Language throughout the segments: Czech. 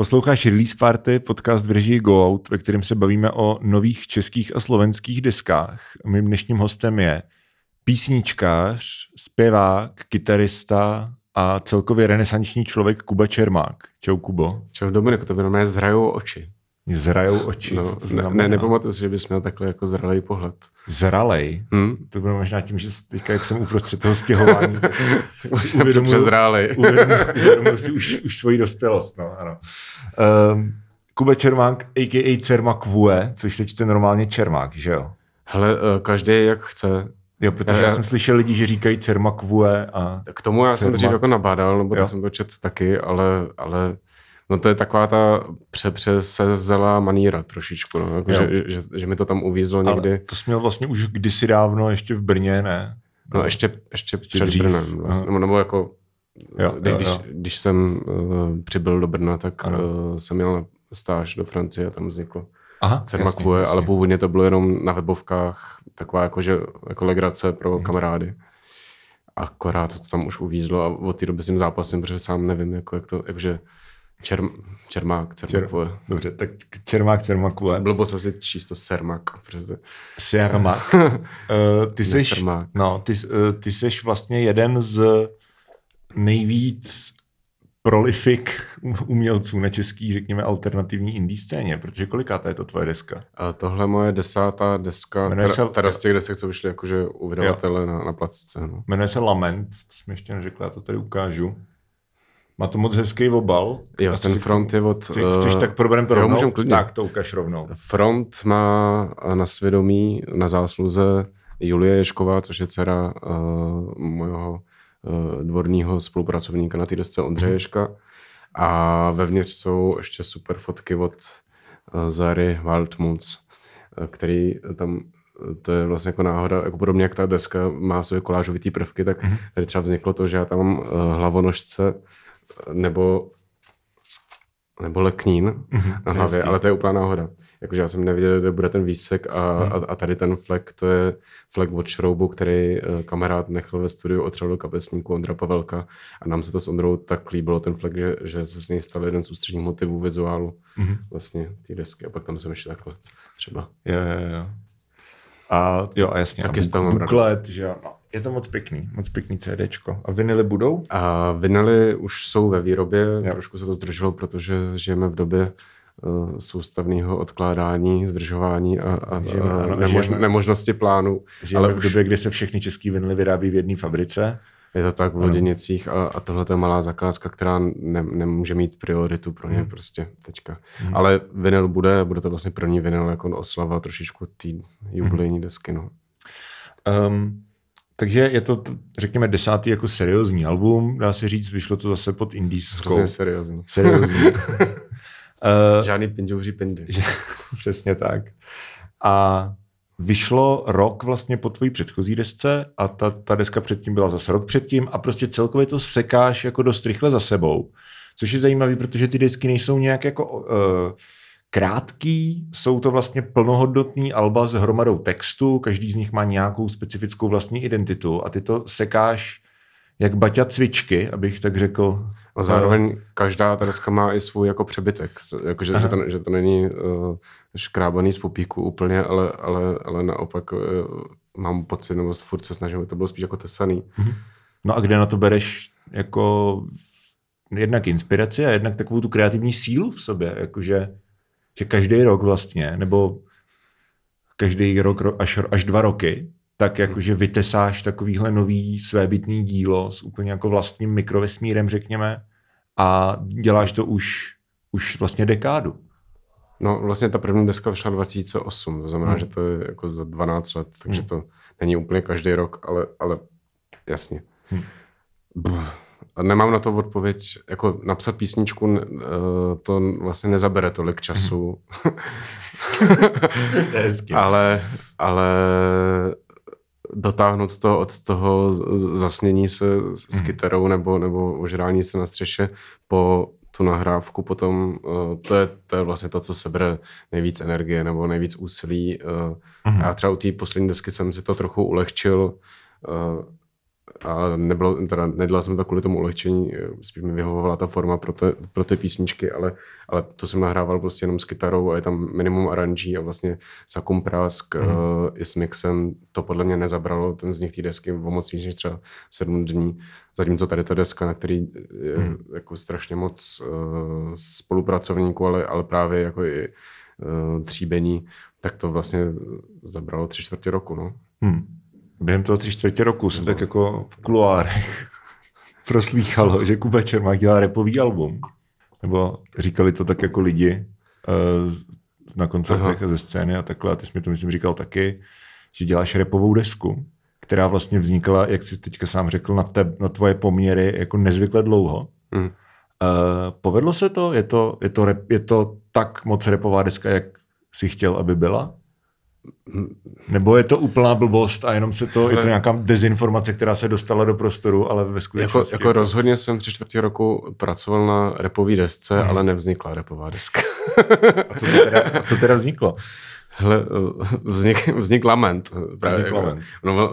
Posloucháš Release Party, podcast v režii Go Out, ve kterém se bavíme o nových českých a slovenských deskách. Mým dnešním hostem je písničkář, zpěvák, kytarista a celkově renesanční člověk Kuba Čermák. Čau Kubo. Čau Dominik, to by na mě zhrajou oči. Zrajou oči. No, ne, ne, nepamatuji si, že bys měl takhle jako zralej pohled. Zralej? Hmm? To bylo možná tím, že teďka, jak jsem uprostřed toho stěhování, uvědomuji, Přezrálej. uvědomuji si už, už svoji dospělost. No, ano. Um, Kube Čermák, a.k.a. Cermak Vue, což se čte normálně Čermák, že jo? Hele, eh, každý jak chce. Jo, protože já, já jsem slyšel lidi, že říkají Cermak Vue a... K tomu já Cermak. jsem dřív jako nabádal, nebo já jsem to čet taky, ale, ale No to je taková ta přepřesezelá maníra trošičku, no, jako že, že, že, mi to tam uvízlo někdy. Ale to jsi měl vlastně už kdysi dávno, ještě v Brně, ne? No, no ještě, ještě před dřív. Brnem. Vlastně, nebo, nebo jako, jo, jo, když, jo. když jsem uh, přibyl do Brna, tak uh, jsem měl stáž do Francie a tam vzniklo Aha, jasně. ale původně to bylo jenom na webovkách, taková jako, že, jako legrace pro hmm. kamarády. Akorát to tam už uvízlo a od té doby s tím zápasem, protože sám nevím, jako, jak to, jakože Čer, Čermák, Cermak. Čer, dobře, tak Čermák, Cermakové. Bylo by asi číst to Sermak. Protože... Sermak. uh, ty seš, no, ty, uh, ty seš vlastně jeden z nejvíc prolifik umělců na český, řekněme, alternativní indie scéně, protože kolikátá je to tvoje deska? A tohle moje desátá deska, se, teda z těch desek, co vyšly jakože u vydavatele na, na placce. No. Jmenuje se Lament, to jsme ještě neřekli, já to tady ukážu. Má to moc hezký obal. Jo, ten front je od... Chci, chceš, tak probereme to jo, rovnou? Klidně. Tak to ukaž rovnou. Front má na svědomí, na zásluze Julie Ješková, což je dcera uh, mojeho uh, dvorního spolupracovníka na té desce Ondřeje Ješka. A vevnitř jsou ještě super fotky od uh, Zary Wildmunds, uh, který tam to je vlastně jako náhoda, jako podobně jak ta deska má své kolážovitý prvky, tak mm-hmm. tady třeba vzniklo to, že já tam mám uh, hlavonožce nebo nebo leknín mm-hmm, na hlavě, ale to je úplná náhoda. Jakože já jsem nevěděl, kde bude ten výsek a, mm. a, a tady ten flek, to je flek od šroubu, který uh, kamarád nechal ve studiu, otřel do kapesníku Ondra Pavelka a nám se to s Ondrou tak líbilo, ten flek, že, že se s něj stal jeden z ústředních motivů vizuálu mm-hmm. vlastně té desky a pak tam jsem ještě takhle třeba. Jo, jo, jo. A jo, a jasně. Taky a bu- buklet, že jo. No, je to moc pěkný, moc pěkný CDčko. A vinily budou? A vinily už jsou ve výrobě, jo. trošku se to zdrželo, protože žijeme v době uh, soustavného odkládání, zdržování a, a, žijeme, a nemož, žijeme, nemožnosti plánu. Žijeme ale v už... době, kdy se všechny české vinily vyrábí v jedné fabrice. Je to tak v Loděnicích a, a tohle je malá zakázka, která ne, nemůže mít prioritu pro ně hmm. prostě teďka. Hmm. Ale vinyl bude, bude to vlastně první vinyl jako oslava trošičku té jubilejní hmm. desky. No. Um, takže je to, řekněme, desátý jako seriózní album, dá se říct, vyšlo to zase pod indískou. Hrozně seriózní. Seriózní. uh, Žádný pindouří pindy. Přesně tak. A vyšlo rok vlastně po tvojí předchozí desce a ta, ta deska předtím byla zase rok předtím a prostě celkově to sekáš jako dost rychle za sebou. Což je zajímavé, protože ty desky nejsou nějak jako uh, krátký, jsou to vlastně plnohodnotný alba s hromadou textu, každý z nich má nějakou specifickou vlastní identitu a ty to sekáš jak baťa cvičky, abych tak řekl. A zároveň každá ta deska má i svůj jako přebytek, jako že, že, to, že to není uh, škrábaný z pupíku úplně, ale, ale, ale naopak uh, mám pocit, nebo furt se snažím, aby to bylo spíš jako tesaný. Mhm. No a kde na to bereš jako jednak inspiraci a jednak takovou tu kreativní sílu v sobě, jakože že každý rok vlastně, nebo každý rok až, až dva roky, tak hmm. jakože vytesáš takovýhle nový svébytný dílo s úplně jako vlastním mikrovesmírem, řekněme, a děláš to už, už vlastně dekádu. No vlastně ta první deska vyšla 2008, to znamená, hmm. že to je jako za 12 let, takže hmm. to není úplně každý rok, ale, ale jasně. Hmm. A nemám na to odpověď, jako napsat písničku, eh, to vlastně nezabere tolik času. ale, ale dotáhnout to od toho zasnění se s mhm. kytarou nebo, nebo ožrání se na střeše po tu nahrávku potom, uh, to, je, to je vlastně to, co sebere nejvíc energie nebo nejvíc úsilí. Uh, mm-hmm. Já třeba u té poslední desky jsem si to trochu ulehčil, uh, a nebylo, teda nedělal jsem to kvůli tomu ulehčení, spíš mi vyhovovala ta forma pro, te, pro ty písničky, ale, ale to jsem nahrával prostě jenom s kytarou a je tam minimum aranží a vlastně Sakum Prask mm. uh, i s mixem to podle mě nezabralo ten z nich té desky o moc víc než třeba sedm dní, zatímco tady ta deska, na který je mm. jako strašně moc uh, spolupracovníků, ale, ale právě jako i uh, tříbení, tak to vlastně zabralo tři čtvrtě roku, no. Hmm. Během toho tři čtvrtě roku se tak jako v kuloárech proslýchalo, že Kuba Čermák dělá repový album. Nebo říkali to tak jako lidi uh, na koncertech a ze scény a takhle. A ty jsi mi to myslím říkal taky, že děláš repovou desku, která vlastně vznikla, jak jsi teďka sám řekl, na, te, na tvoje poměry jako nezvykle dlouho. Mm. Uh, povedlo se to? Je to, je to, rep, je to tak moc repová deska, jak si chtěl, aby byla? Nebo je to úplná blbost a jenom se to, je to nějaká dezinformace, která se dostala do prostoru, ale ve jako- skutečnosti... Jako, jako rozhodně jsem tři čtvrtě roku pracoval na repový desce, hmm. ale nevznikla repová deska. a, co teda, a co teda vzniklo? Hele, vznik, vznik Lament. Právě, Vznik Lament. No,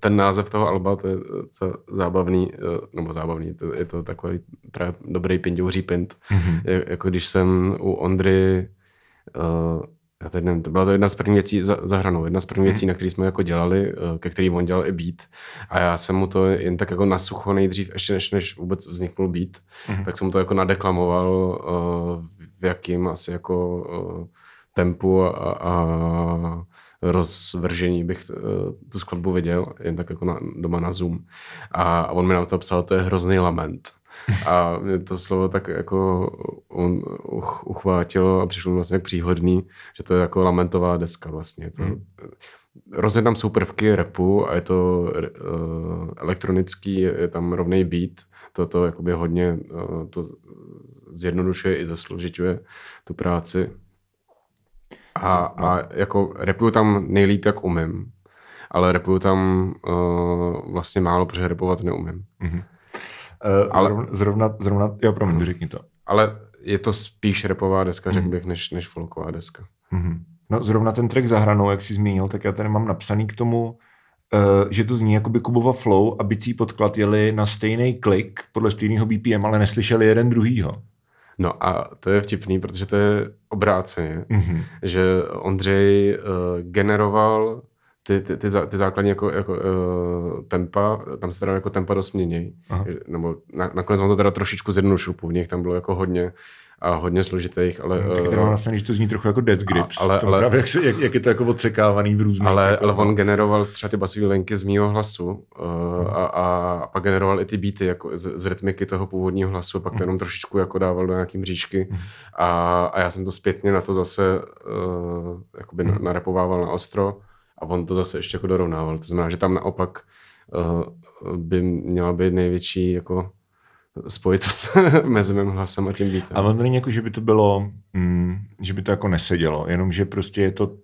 ten název toho alba, to je co zábavný, nebo zábavný, to, je to takový právě dobrý pindouří pint. Mm-hmm. Jako když jsem u Ondry uh, já teď nevím, to byla to jedna z prvních věcí za, za hranou, jedna z prvních věcí, na které jsme jako dělali, eh, ke kterým on dělal i beat. A já jsem mu to jen tak jako nasucho nejdřív, ještě než, než vůbec vzniknul beat, mm. tak jsem mu to jako nadeklamoval, uh, v jakým asi jako uh, tempu a, a rozvržení bych tu skladbu viděl, jen tak jako na, doma na Zoom. A, a on mi na to psal, to je hrozný lament. A mě to slovo tak jako on uchvátilo a přišlo vlastně jak příhodný, že to je jako lamentová deska vlastně. To, hmm. Rozhodně tam jsou prvky repu a je to uh, elektronický, je tam rovný beat, to, to jakoby hodně uh, to zjednodušuje i zasložituje tu práci. A, a jako repuju tam nejlíp, jak umím, ale repuju tam uh, vlastně málo, protože repovat neumím. Mm-hmm. Uh, ale, zrovna, zrovna, zrovna, jo, promiň, mm. řekni to. Ale je to spíš repová deska, řekl bych, než, než folková deska. Mm-hmm. No zrovna ten track za hranou, jak jsi zmínil, tak já tady mám napsaný k tomu, uh, že to zní jako by Kubova flow a bicí podklad jeli na stejný klik podle stejného BPM, ale neslyšeli jeden druhýho. No a to je vtipný, protože to je obráceně, mm-hmm. že Ondřej uh, generoval ty, ty, ty, ty základní jako, jako uh, tempa, tam se teda jako tempa dost měnějí. Nebo na, nakonec on to teda trošičku zjednodušil, původně tam bylo jako hodně a hodně složitých, ale... No, tak teda mám napsaný, že to zní trochu jako Dead Grips, ale, ale, právě, jak, se, jak, jak, je to jako odsekávaný v různých... Ale, jako, ale on generoval třeba ty basové linky z mýho hlasu uh, hmm. a, a, pak generoval i ty beaty jako z, z rytmiky toho původního hlasu pak to hmm. jenom trošičku jako dával do nějaký mřížky hmm. a, a já jsem to zpětně na to zase uh, jakoby hmm. narepovával na ostro a on to zase ještě jako dorovnával. To znamená, že tam naopak uh, by měla být největší jako spojitost mezi mým hlasem a tím beatem. Ale on není jako, že by to bylo, mm, že by to jako nesedělo, jenom že prostě je to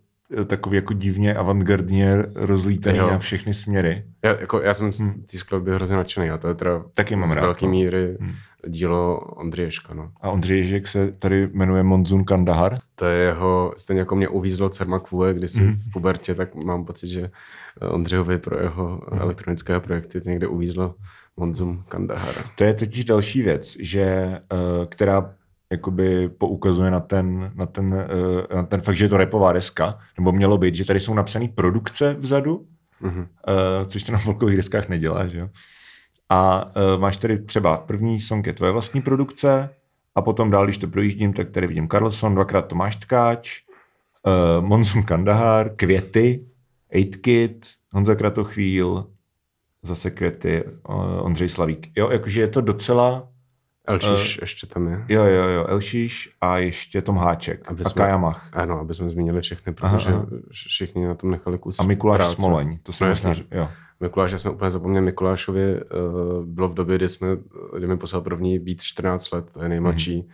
takový jako divně avantgardně rozlítaný jo. na všechny směry. Já, jako, já jsem hmm. z té skladby hrozně nadšený a to je teda Taky mám z rád, velké no. míry hmm. Dílo Ondřeješka. No. A Ondřeješek se tady jmenuje Monzun Kandahar? To je jeho, stejně jako mě uvízlo Cermakvue, když jsem hmm. v pubertě, tak mám pocit, že Ondřejovi pro jeho hmm. elektronické projekty někde uvízlo Monzum Kandahar. To je totiž další věc, že, eh, která jakoby poukazuje na ten, na, ten, eh, na ten fakt, že je to repová deska, nebo mělo být, že tady jsou napsané produkce vzadu, mm-hmm. což se na folkových deskách nedělá, že jo. A máš tady třeba první song je tvoje vlastní produkce, a potom dál, když to projíždím, tak tady vidím Carlson, dvakrát Tomáš Tkáč, uh, Monzum Kandahar, Květy, 8 Kid, Honza Kratochvíl, zase Květy, uh, Ondřej Slavík. Jo, jakože je to docela Elšíš uh, ještě tam je. Jo, jo, jo, Elšíš a ještě Tom Háček aby a jsme, Kajamach. Ano, aby jsme zmínili všechny, protože aha, aha. všichni na tom nechali kus A Mikuláš práce. Smoleň, to jsem no, jasný, jo. Mikuláše jsme úplně zapomněli. Mikulášovi uh, bylo v době, kdy, jsme, kdy mi poslal první být 14 let, to je nejmladší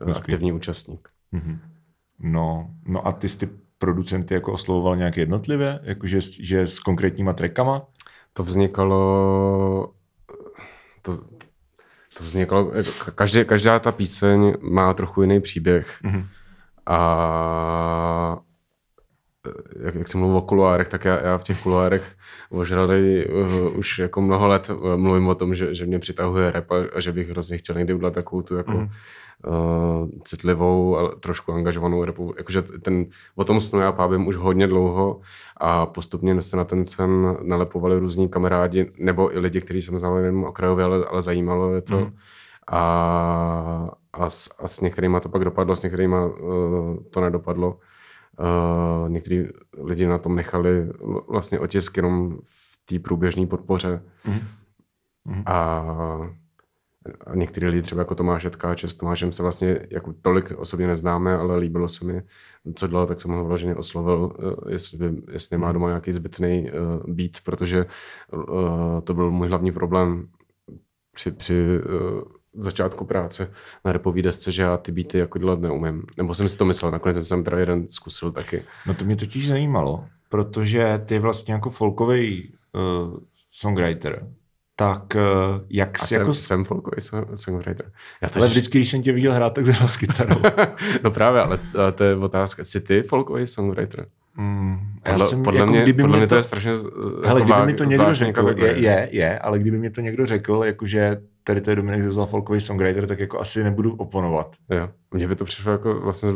mm-hmm. aktivní účastník. Mm-hmm. No, no a ty jsi ty producenty jako oslovoval nějak jednotlivě? Jakože že s konkrétníma trackama? To vznikalo to, to vzniklo, jako každý, každá ta píseň má trochu jiný příběh. Mm-hmm. A jak, jak jsem mluvil o kuloárech, tak já, já v těch kuloárech ožrali uh, už jako mnoho let uh, mluvím o tom, že, že mě přitahuje rap a, a že bych hrozně chtěl někdy udělat takovou tu jako mm. uh, citlivou, ale trošku angažovanou repu. Jakože ten, o tom snu já pábím už hodně dlouho a postupně se na ten sen nalepovali různí kamarádi nebo i lidi, kteří jsem znal jenom okrajově, ale, ale zajímalo je to. Mm. A, a, s, a s některými to pak dopadlo, s některými uh, to nedopadlo. Uh, někteří lidi na tom nechali vlastně otisk jenom v té průběžné podpoře. Mm-hmm. A, a někteří lidi, třeba jako Tomáš Etkáče, s Tomášem se vlastně jako tolik osobně neznáme, ale líbilo se mi, co dělal, tak jsem ho vloženě oslovil, uh, jestli, jestli má mhm. doma nějaký zbytný uh, beat, protože uh, to byl můj hlavní problém při, při uh, začátku práce na repový desce, že já ty beaty jako dělat neumím. Nebo jsem si to myslel, nakonec jsem teda jeden zkusil taky. No to mě totiž zajímalo, protože ty vlastně jako folkový uh, songwriter, tak uh, jak jsi jako... jsem folkový songwriter. Já to ale vždycky, když jsem tě viděl hrát, tak zhrál s kytarou. no právě, ale to, to je otázka. Jsi ty folkový songwriter? Mm, podle, jsem, podle, jako, mě, kdyby podle mě to, to je strašně hele, jako kdyby mi to někdo řekl, je, je, je, ale kdyby mi to někdo řekl, jakože tady to je Dominik Zezla, folkový songwriter, tak jako asi nebudu oponovat. Jo, mně by to přišlo jako vlastně,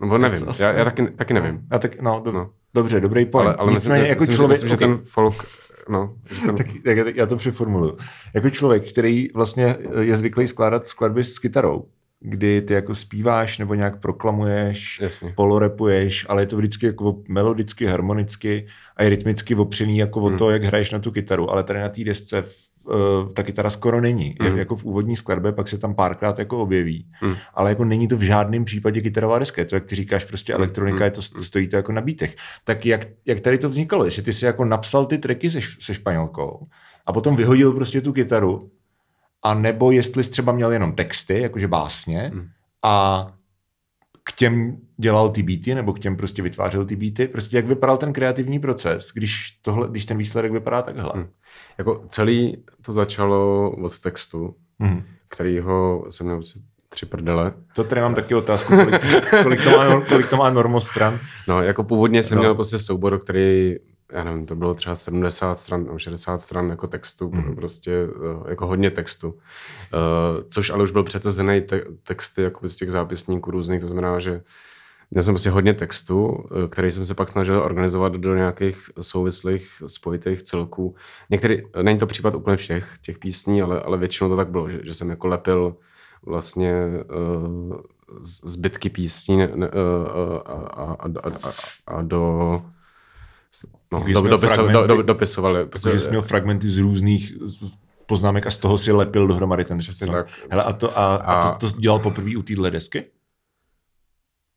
nebo nevím, já, já taky, taky nevím. Já tak, no, do, no. dobře, dobrý point. Ale, ale Nicméně, myslím, jako myslím, člověk, myslím, okay. že ten folk, no, že ten... tak, tak, já to přeformuluju. Jako člověk, který vlastně je zvyklý skládat skladby s kytarou, kdy ty jako zpíváš nebo nějak proklamuješ, Jasně. polorepuješ, ale je to vždycky jako melodicky, harmonicky a je rytmicky opřený jako hmm. o to, jak hraješ na tu kytaru, ale tady na té desce uh, ta kytara skoro není. Mm. Je, jako v úvodní skladbě, pak se tam párkrát jako objeví. Mm. Ale jako není to v žádném případě kytarová deska. Je to, jak ty říkáš, prostě hmm. elektronika, mm. je to, stojí to jako na bítech. Tak jak, jak tady to vznikalo? Jestli ty si jako napsal ty tracky se, se španělkou a potom vyhodil prostě tu kytaru, a nebo jestli jsi třeba měl jenom texty, jakože básně, mm. a k těm dělal ty beaty, nebo k těm prostě vytvářel ty beaty. Prostě jak vypadal ten kreativní proces, když, tohle, když ten výsledek vypadá takhle? Hmm. Jako celý to začalo od textu, hmm. kterýho jsem měl si tři prdele. To tady mám taky otázku, kolik, kolik, to, má, kolik to má normostran. No, jako původně jsem no. měl prostě soubor, který já nevím, to bylo třeba 70 stran nebo 60 stran jako textu, mm. prostě eh, jako hodně textu. Uh, což ale už byl přecezený te- texty jako z těch zápisníků různých, to znamená, že měl jsem prostě hodně textu, eh, který jsem se pak snažil organizovat do nějakých souvislých spojitých celků. Některý, není to případ úplně všech těch písní, ale, ale většinou to tak bylo, že, že jsem jako lepil vlastně uh, zbytky písní uh, a, a, a, a, a do No, do, dopiso, do, do, dopisovali. Protože jsi měl fragmenty z různých poznámek a z toho si lepil dohromady ten Přesně tak. Hele, a to, a, a, a to, to dělal poprvé u téhle desky?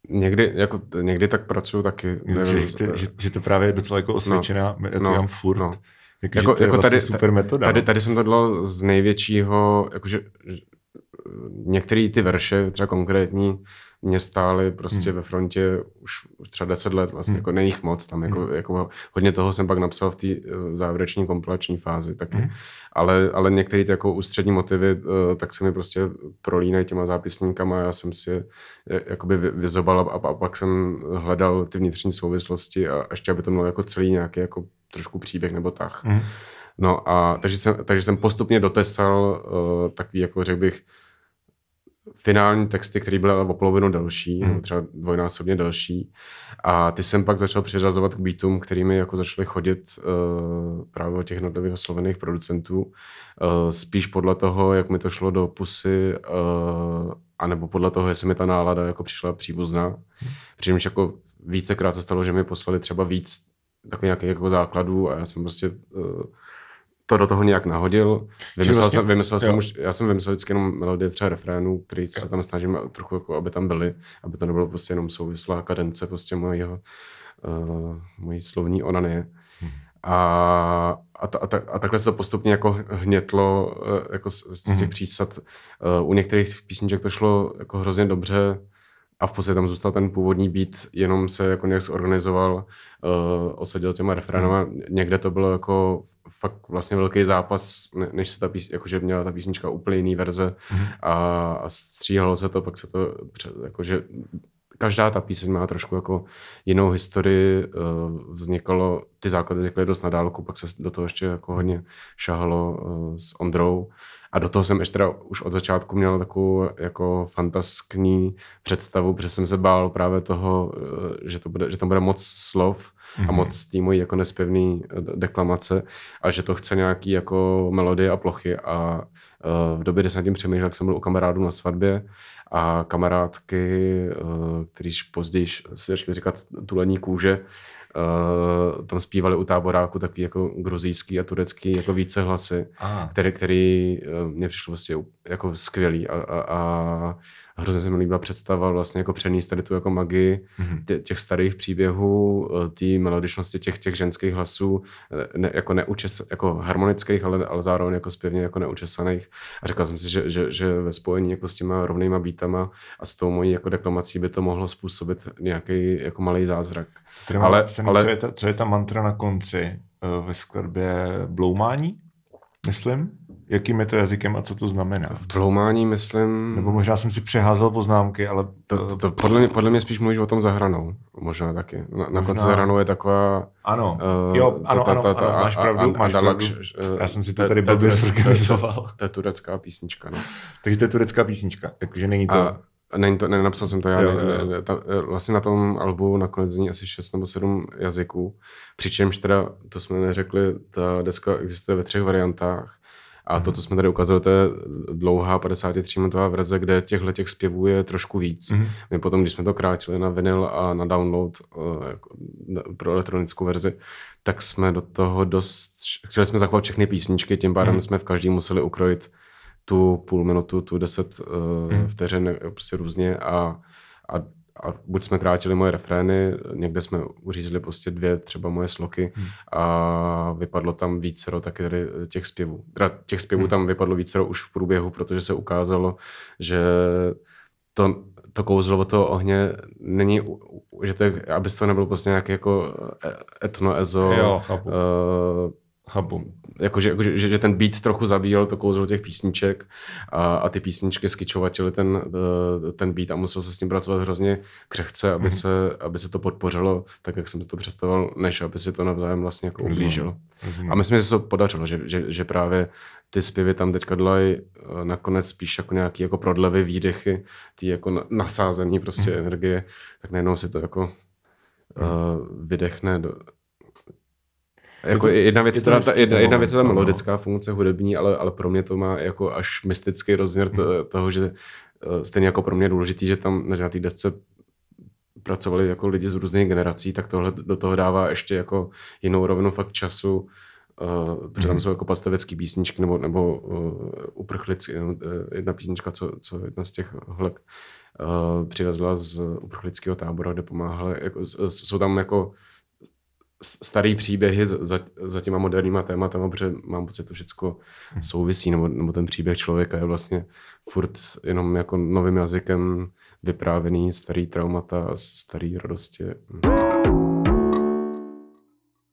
Někdy, jako, někdy tak pracuju taky. Že, že, že, že to právě je docela jako osvědčená, no, já to no, furt. No. Jako, jako, jako vlastně tady, super metoda. Tady, no. tady jsem to dělal z největšího, jakože některé ty verše, třeba konkrétní, mě stály prostě hmm. ve frontě už, už třeba deset let, vlastně hmm. jako není moc, tam jako, hmm. jako hodně toho jsem pak napsal v té uh, závěreční kompilační fázi taky, hmm. ale, ale některé ty jako ústřední motivy, uh, tak se mi prostě prolínají těma zápisníkama, já jsem si je, jakoby vyzobal a, a pak jsem hledal ty vnitřní souvislosti a ještě aby to mělo jako celý nějaký jako trošku příběh nebo tak. Hmm. No a takže jsem, takže jsem postupně dotesal uh, takový, jako řekl bych, finální texty, které byly o polovinu delší, hmm. nebo třeba dvojnásobně delší. A ty jsem pak začal přiřazovat k beatům, kterými jako začaly chodit uh, právě od těch jednotlivých oslovených producentů. Uh, spíš podle toho, jak mi to šlo do pusy, uh, anebo podle toho, jestli mi ta nálada jako přišla příbuzná. Hmm. Přičemž jako vícekrát se stalo, že mi poslali třeba víc takových nějakých jako základů a já jsem prostě uh, to do toho nějak nahodil. Vymyslel, vlastně, jsem, vymyslel jsem už, já jsem vymyslel vždycky jenom melodie třeba refrénů, který jo. se tam snažím trochu, jako, aby tam byly, aby to nebylo prostě jenom souvislá kadence prostě mojího, uh, mojí slovní onanie. Hmm. A, a, ta, a, ta, a takhle se to postupně jako hnětlo uh, jako z, z těch hmm. přísad. Uh, u některých písniček to šlo jako hrozně dobře, a v podstatě tam zůstal ten původní beat, jenom se jako nějak zorganizoval, uh, osadil těma refrénama. Hmm. Někde to bylo jako fakt vlastně velký zápas, než se ta písnička, jakože měla ta písnička úplně jiný verze hmm. a, a stříhalo se to, pak se to jakože každá ta píseň má trošku jako jinou historii, eh, vznikalo, ty základy vznikly dost na dálku, pak se do toho ještě jako hodně šahalo eh, s Ondrou a do toho jsem ještě teda už od začátku měl takovou jako fantaskní představu, protože jsem se bál právě toho, eh, že, to bude, že tam bude moc slov a Mhm. moc tý mojí jako nespěvný deklamace a že to chce nějaký jako melodie a plochy a v době, kdy jsem nad tím přemýšlel, jak jsem byl u kamarádů na svatbě a kamarádky, kterýž později si začali říkat tulení kůže, Uh, tam zpívali u táboráku takový jako gruzijský a turecký jako více hlasy, Ah. který, který uh, mě přišlo vlastně jako skvělý a, a, a hrozně se mi líbila představa vlastně jako přenést tady tu jako magii Mhm. tě- těch starých příběhů, eh, té melodičnosti těch, těch ženských hlasů, eh, ne, jako, neučes, jako harmonických, ale, ale zároveň jako zpěvně jako neučesaných. A říkal jsem si, že, že, že ve spojení jako s těma rovnýma beatama a s tou mojí jako deklamací by to mohlo způsobit nějaký jako malý zázrak. Tady Ale- ale, ale... Co, je ta, co je ta mantra na konci uh, ve skladbě Bloumání, myslím? Jakým je to jazykem a co to znamená? V bloumání myslím... Nebo možná jsem si přeházel poznámky, ale To, eh, to, podle, mě, podle mě spíš mluvíš o tom zahranou. Možná taky. Na, na konci zahranou je taková... ano. eh, jo, ano, ta- ano, ta- ta- ano, máš a- pravdu, a- máš Andalak, pravdu. eh, Já jsem si to tady blbě zorganizoval. To je turecká písnička, no. Takže to je turecká písnička, jakože není to... A není to, ne, napsal jsem to já, Jo, jo, ne, ta, vlastně na tom albu nakonec zní asi 6 nebo 7 jazyků, přičemž teda, to jsme neřekli, ta deska existuje ve třech variantách a to, co jsme tady ukázali, to je dlouhá 53-minutová verze, kde těchto těch zpěvů je trošku víc. Mhm. My potom, když jsme to krátili na vinyl a na download eh, jako pro elektronickou verzi, tak jsme do toho dost, chtěli jsme zachovat všechny písničky, tím pádem Mhm. jsme v každý museli ukrojit tu půl minutu, tu deset Mhm. vteřin eh, prostě různě a, a, a buď jsme krátili moje refrény, někde jsme uřízli prostě dvě třeba moje sloky Mhm. a vypadlo tam vícero taky tady těch zpěvů. Teda těch zpěvů Mhm. tam vypadlo vícero už v průběhu, protože se ukázalo, že to, to kouzlo od toho ohně není, že to je, aby to nebylo prostě nějaký jako eh, etno-ezo, Jo, chápu. uh, Chápu. jakože, jakože, že, že ten beat trochu zabíjel to kouzlo těch písniček a, a ty písničky skičovatily ten, eh, ten beat a musel se s tím pracovat hrozně křehce, aby, Mhm. se, aby se to podpořilo tak, jak jsem si to představoval, než aby si to navzájem vlastně jako ublížilo. Rozumím. A myslím, že se to podařilo, že, že, že právě ty zpěvy tam teďka dělají eh, nakonec spíš jako nějaký jako prodlevy, výdechy, ty jako na- nasázení prostě Mhm. energie, tak najednou si to jako uh, vydechne do, jako to- jedna věc, je to ta, jedna, jedna věc je ta no. melodická funkce hudební, ale, ale pro mě to má jako až mystický rozměr to, toho, že eh, stejně jako pro mě je důležitý, že tam že na té desce pracovali jako lidi z různých generací, tak tohle do toho dává ještě jako jinou rovinu fakt času, uh, protože tam Mhm. jsou jako pastevecký písničky nebo, nebo uh, uprchlický, uh, jedna písnička, co, co jedna z těch holek uh, přivezla z uprchlického tábora, kde pomáhala, jako, jsou tam jako starý příběhy za, za, těma moderníma tématama, protože mám pocit, to všechno souvisí, nebo, nebo ten příběh člověka je vlastně furt jenom jako novým jazykem vyprávěný starý traumata a starý radosti.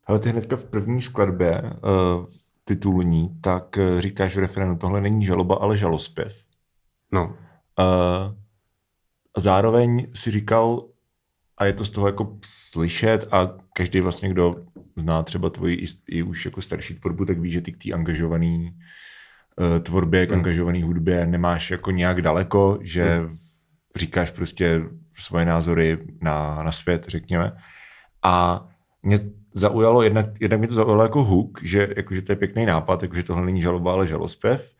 Ale ty hnedka v první skladbě uh, titulní, tak uh, říkáš v refrénu, tohle není žaloba, ale žalospěv. No, Uh, a zároveň si říkal, a je to z toho jako slyšet a každý vlastně, kdo zná třeba tvoji i, i už jako starší tvorbu, tak ví, že ty k té angažovaný uh, tvorbě, k Hmm. angažovaný hudbě nemáš jako nějak daleko, že říkáš prostě svoje názory na, na svět, řekněme. A mě zaujalo, jednak, jednak mě to zaujalo jako hook, že, jako, že to je pěkný nápad, jako, že tohle není žaloba, ale žalospěv.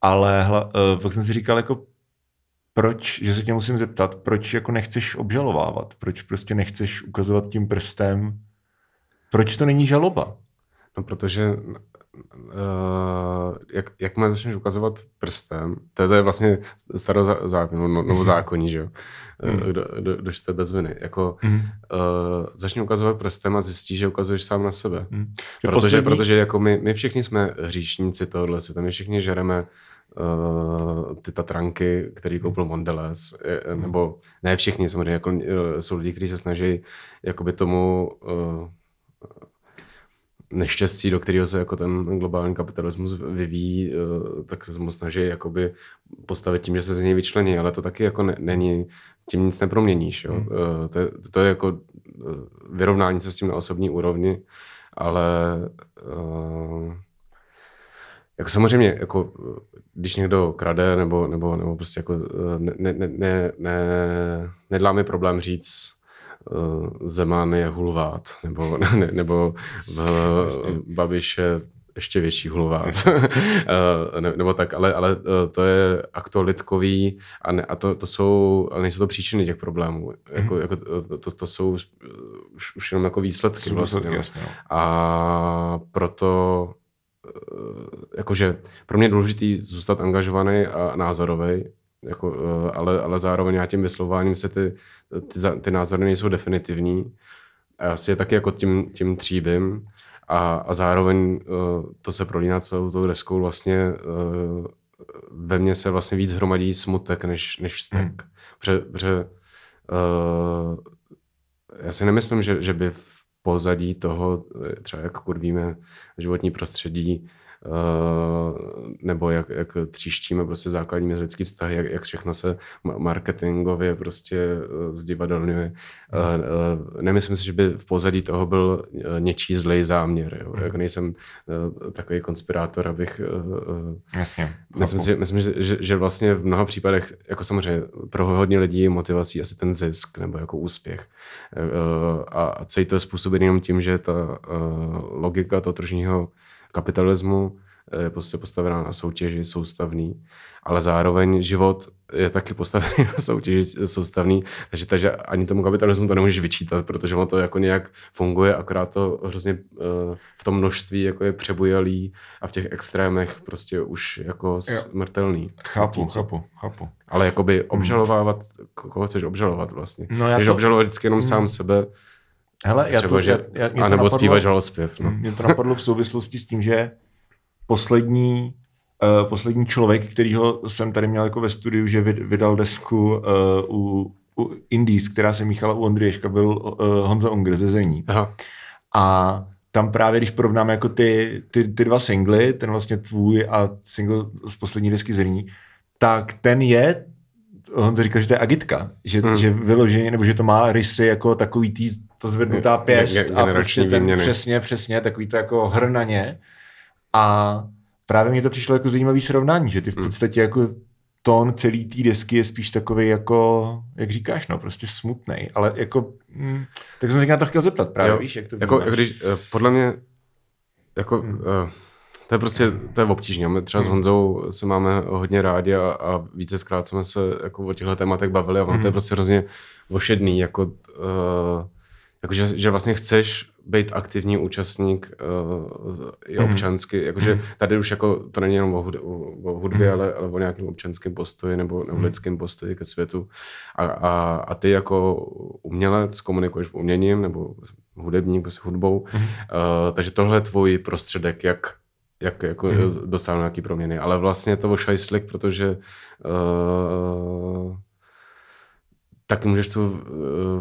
Ale hla, uh, pak jsem si říkal, jako proč, že se tě musím zeptat, proč jako nechceš obžalovávat? Proč prostě nechceš ukazovat tím prstem? Proč to není žaloba? no protože uh, jak, jakmile začneš ukazovat prstem, to, je- to je vlastně starý zákon, no, novozákonní, že jo, mm. kdo, kdo, kdo jste bez viny. Jako, Mm. uh, začni ukazovat prstem a zjistíš, že ukazuješ sám na sebe. Mm. Že Protože, poslední- protože jako my, my všichni jsme hříšníci tohohle světa, my všichni žereme uh, ty tatranky, který koupil Mondelez, je- nebo ne všichni, samozřejmě jako, uh, jsou lidi, kteří se snaží jakoby tomu uh, neštěstí, do kterého se jako ten globální kapitalismus vyvíjí, tak se mu snaží jakoby postavit tím, že se z něj vyčlení, ale to taky jako ne, není, tím nic neproměníš. Jo? Hmm. To, je, to je jako vyrovnání se s tím na osobní úrovni, ale uh, jako samozřejmě, jako, když někdo krade, nebo, nebo, nebo prostě jako ne, ne, ne, ne, nedlá mi problém říct, uh, Zeman je hulvát, nebo, ne, nebo v, Babiš je ještě větší hulvát. ne, nebo tak, ale, ale to je aktualitkový a, ne, a to, to jsou, ale nejsou to příčiny těch problémů. Jako, mm. jako, to, to jsou už, už jenom jako výsledky. Vlastně, výsledky vlastně, jasně, no. A proto jakože pro mě je důležitý zůstat angažovaný a názorový, jako, ale, ale zároveň já tím vyslováním se ty, ty, ty názory nejsou definitivní. A já si je taky jako tím, tím tříbím a, a zároveň to se prolíná celou tou deskou vlastně ve mně se vlastně víc hromadí smutek než, než vztek. Hmm. Protože, protože uh, já si nemyslím, že, že by v pozadí toho, třeba jak kurvíme životní prostředí, Eh, nebo jak, jak tříštíme prostě základní lidský vztahy, jak, jak všechno se marketingově prostě eh, zdivadelňuje. Mm. Nemyslím si, že by v pozadí toho byl něčí zlej záměr. Jo. Mm. Jak nejsem takový konspirátor, abych... Jasně. Myslím, si, myslím že, že, že vlastně v mnoha případech, jako samozřejmě pro hodně lidí je motivací asi ten zisk nebo jako úspěch. A celý to je způsobený jenom tím, že ta logika toho tržního kapitalismu je eh, prostě postavená na soutěži soustavný, ale zároveň život je taky postavený na soutěži soustavný, takže, takže ani tomu kapitalismu to nemůžeš vyčítat, protože ono to jako nějak funguje, akorát to hrozně uh, v tom množství jako je přebujalý a v těch extrémech prostě už jako smrtelný. Chápu, chápu, chápu. Ale jakoby obžalovávat, hmm. koho chceš obžalovat vlastně. No já Když to... obžalovat vždycky jenom hmm. sám sebe, Hele, já Třeba, to, že, já, já, a nebo napadlo, zpívat žalospěv. No. Mě to napadlo v souvislosti s tím, že poslední, uh, poslední člověk, kterýho jsem tady měl jako ve studiu, že vydal desku uh, u, u Indies, která se míchala u Ondřejška, byl uh, Honza Unger ze Zení. Aha. A tam právě, když porovnáme jako ty, ty, ty dva singly, ten vlastně tvůj a single z poslední desky Zrní, tak ten je on říkal, že to je agitka, že, hmm. že vyloženě, nebo že to má rysy jako takový tý, ta zvednutá pěst je, je, a prostě ten, přesně, přesně, takový to jako hrnaně. A právě mě to přišlo jako zajímavý srovnání, že ty v hmm. podstatě jako tón celý té desky je spíš takový jako, jak říkáš, no, prostě smutný, ale jako, hm, tak jsem se na to chtěl zeptat právě, jo, víš, jak to jako, když, eh, podle mě, jako, hmm. uh, to je prostě, to je obtížné. My třeba s hmm. Honzou se máme hodně rádi a, a vícekrát jsme se jako o těchto tématech bavili a ono mm. to je hmm. prostě hrozně ošedný, jako, uh, jako že, že vlastně chceš být aktivní účastník uh, i mm. občansky, jakože mm. tady už jako to není jenom o, hud, o hudbě, mm. ale, ale o nějakém občanském postoji nebo, nebo lidském postoji ke světu. A, a, a ty jako umělec komunikuješ uměním nebo hudebník, prostě hudbou, mm. uh, takže tohle je tvůj prostředek, jak jak jako mm. dosáhnout nějaký proměny. Ale vlastně to šajslik, protože uh, tak můžeš tu uh,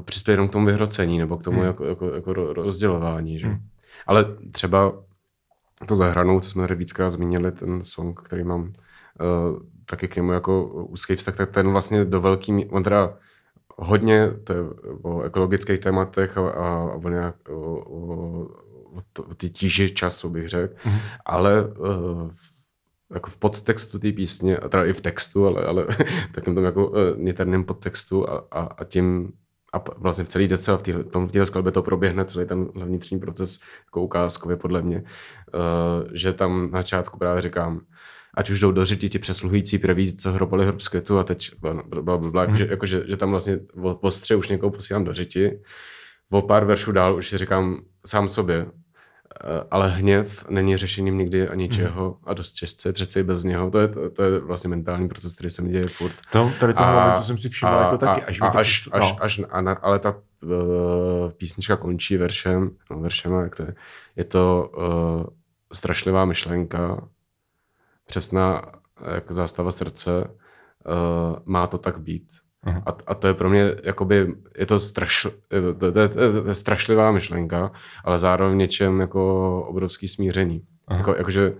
přispět jenom k tomu vyhrocení nebo k tomu mm. jako, jako, jako rozdělování. Že? Mm. Ale třeba to zahranou, co jsme tady víckrát zmínili, ten song, který mám uh, taky k němu jako úzký vztah, tak ten vlastně do velký, on teda hodně to je o ekologických tématech a, a, a o, nějak, o, o o ty tíži času, bych řekl, mm-hmm. ale uh, jako v podtextu té písně, a teda i v textu, ale, ale takým tom jako uh, niterným podtextu a, a, a tím a vlastně v celý dece a v, téhle, v skladbě to proběhne celý ten vnitřní proces jako ukázkově podle mě, uh, že tam na začátku právě říkám, ať už jdou do řiti ti přesluhující prví, co hrobali květu a teď bla, bla, bla, bla, mm. jako, že, jako, že, že, tam vlastně ostře už někoho posílám do řiti. O pár veršů dál už si říkám sám sobě, Eh, ale hněv není řešením nikdy a ničeho mm. a dost čestce, přece i bez něho. To je, to, to je vlastně mentální proces, který se mi děje furt. To, tady toho a, momentu jsem si všiml a, jako taky. Až, a, až, až, no. až, až a na, ale ta uh, písnička končí veršem, no veršem, jak to je, je to uh, strašlivá myšlenka, přesná jak zástava srdce, uh, má to tak být. A, a to je pro mě, jakoby, je to, straš, je to, to, to, to, to je strašlivá myšlenka, ale zároveň něčem jako obrovský smíření. Jako, jakože,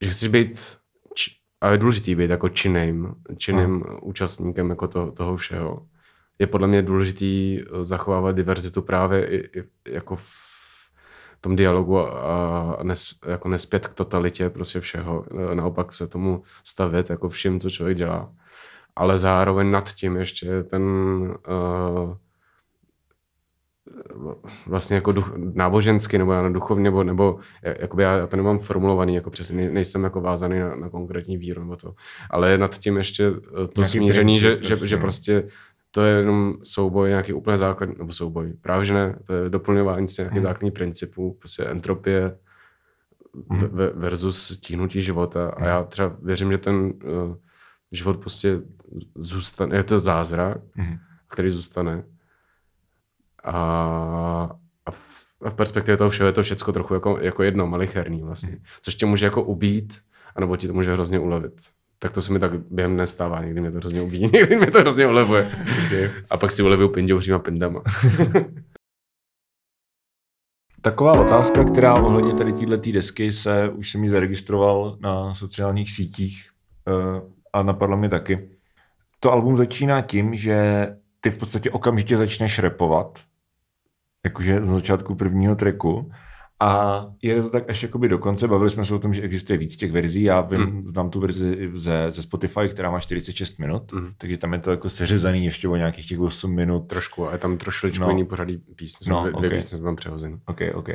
že chceš být, a je důležitý být jako činným, činným účastníkem jako to, toho všeho. Je podle mě důležitý zachovávat diverzitu právě i, i jako v tom dialogu a nes, jako nespět k totalitě prostě všeho. Naopak se tomu stavit jako vším, co člověk dělá ale zároveň nad tím ještě ten uh, vlastně jako duch, náboženský nebo já duchovně, nebo, nebo jakoby já to nemám formulovaný, jako přesně nejsem jako vázaný na, na konkrétní víru nebo to, ale nad tím ještě eh, to nějaký smíření, že, že, že prostě to je jenom souboj nějaký úplně základní, nebo souboj, právě že ne, to je doplňování si nějakých hmm. základních principů, prostě entropie hmm. versus tíhnutí života a já třeba věřím, že ten uh, život prostě zůstane, je to zázrak, mm-hmm. který zůstane. A, a, v, a v perspektivě toho všeho je to všechno trochu jako, jako jedno, malicherný vlastně. Mm-hmm. Což tě může jako ubít, anebo ti to může hrozně ulevit. Tak to se mi tak během nestává, někdy mě to hrozně ubíjí, někdy mě to hrozně ulevuje. Okay. A pak si ulevuju pindouříma pindama. Taková otázka, která ohledně tady této desky se už jsem ji zaregistroval na sociálních sítích eh, a napadlo mě taky to album začíná tím, že ty v podstatě okamžitě začneš repovat, jakože z začátku prvního tracku, a je to tak až jakoby do konce. Bavili jsme se o tom, že existuje víc těch verzí. Já vím, mm. znám tu verzi ze, ze Spotify, která má 46 minut, mm. takže tam je to jako seřezaný ještě o nějakých těch 8 minut. Trošku, a je tam trošku no. jiný pořadí písně. No, dvě, okay. písně tam přehozený. Ok, ok.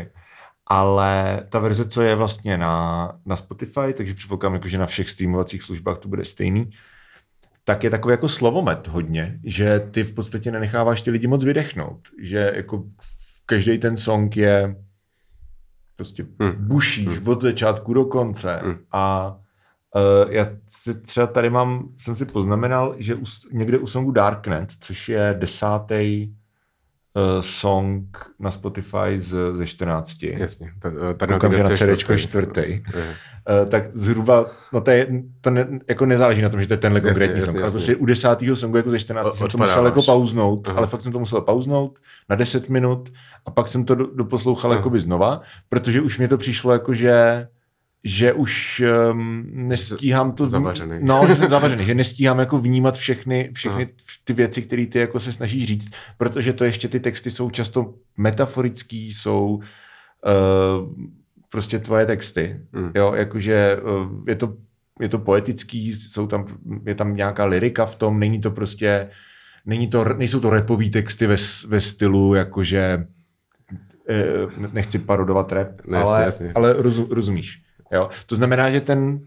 Ale ta verze, co je vlastně na, na Spotify, takže předpokládám, jako, že na všech streamovacích službách to bude stejný, tak je takový jako slovomet hodně, že ty v podstatě nenecháváš ty lidi moc vydechnout, že jako každý ten song je prostě hmm. bušíš hmm. od začátku do konce hmm. a uh, já si třeba tady mám, jsem si poznamenal, že u, někde u songu Darknet, což je desátý song na Spotify z, ze 14. Jasně. Eh, tady Koukám, že na CD čtvrtý. Uh, tak zhruba, no to, je, to ne, jako nezáleží na tom, že to je tenhle jasně, konkrétní jasně, song. Jasně. Ale prostě u desátého songu jako ze 14. jsem to musel jako pauznout, uh-huh. ale fakt jsem to musel pauznout na 10 minut a pak jsem to doposlouchal uh-huh. jakoby znova, protože už mě to přišlo jako, že že už um, nestíhám to... Zavařený. No, že jsem zavařený, že nestíhám jako vnímat všechny, všechny ty věci, které ty jako se snažíš říct, protože to ještě ty texty jsou často metaforický, jsou uh, prostě tvoje texty. Mm. Jo, jakože uh, je to, je to poetický, jsou tam, je tam nějaká lirika v tom, není to prostě, není to, nejsou to repový texty ve, ve stylu, jakože uh, nechci parodovat rap, ne, ale, jasně, jasně. ale roz, rozumíš. Jo? To znamená, že ten,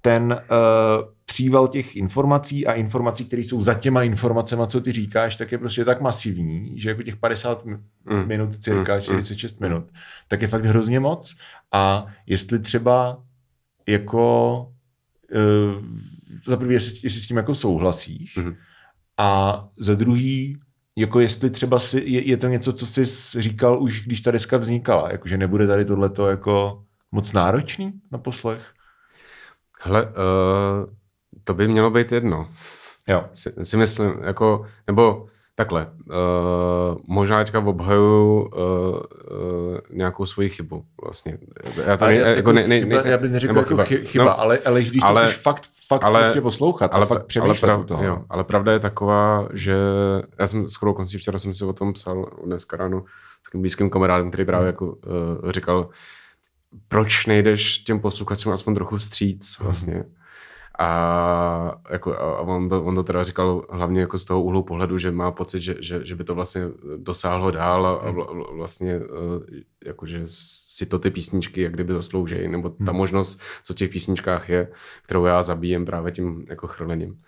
ten uh, příval těch informací a informací, které jsou za těma informacemi, co ty říkáš, tak je prostě tak masivní, že jako těch 50 mm. minut, cirka mm. 46 mm. minut, tak je fakt hrozně moc. A jestli třeba jako uh, za prvý, jestli, jestli s tím jako souhlasíš mm. a za druhý, jako jestli třeba si, je, je to něco, co jsi říkal už, když ta deska vznikala, jakože nebude tady tohleto jako moc náročný na poslech? Hele, uh, to by mělo být jedno. Jo. Si, si myslím, jako, nebo takhle, uh, možná teďka obhaju uh, uh, nějakou svoji chybu vlastně. Já to ne, já, jako ne, ne, chyba, já bych neřekl jako chyba, chyba no, ale, ale když ale, to chceš fakt, fakt ale, prostě poslouchat ale, a fakt přemýšlet ale, prav, toho. Jo, ale pravda je taková, že já jsem s chodou koncí včera jsem si o tom psal dneska ráno s takovým blízkým kamarádem, který právě hmm. jako uh, říkal, proč nejdeš těm posluchačům aspoň trochu vstříc mhm. vlastně. A, jako, a on, to, on to teda říkal hlavně jako z toho úhlu pohledu, že má pocit, že, že, že by to vlastně dosáhlo dál a, a mhm. vlastně e, jakože si to ty písničky jak kdyby zasloužejí, nebo ta hmm. možnost, co v těch písničkách je, kterou já zabíjem právě tím jako chrlením.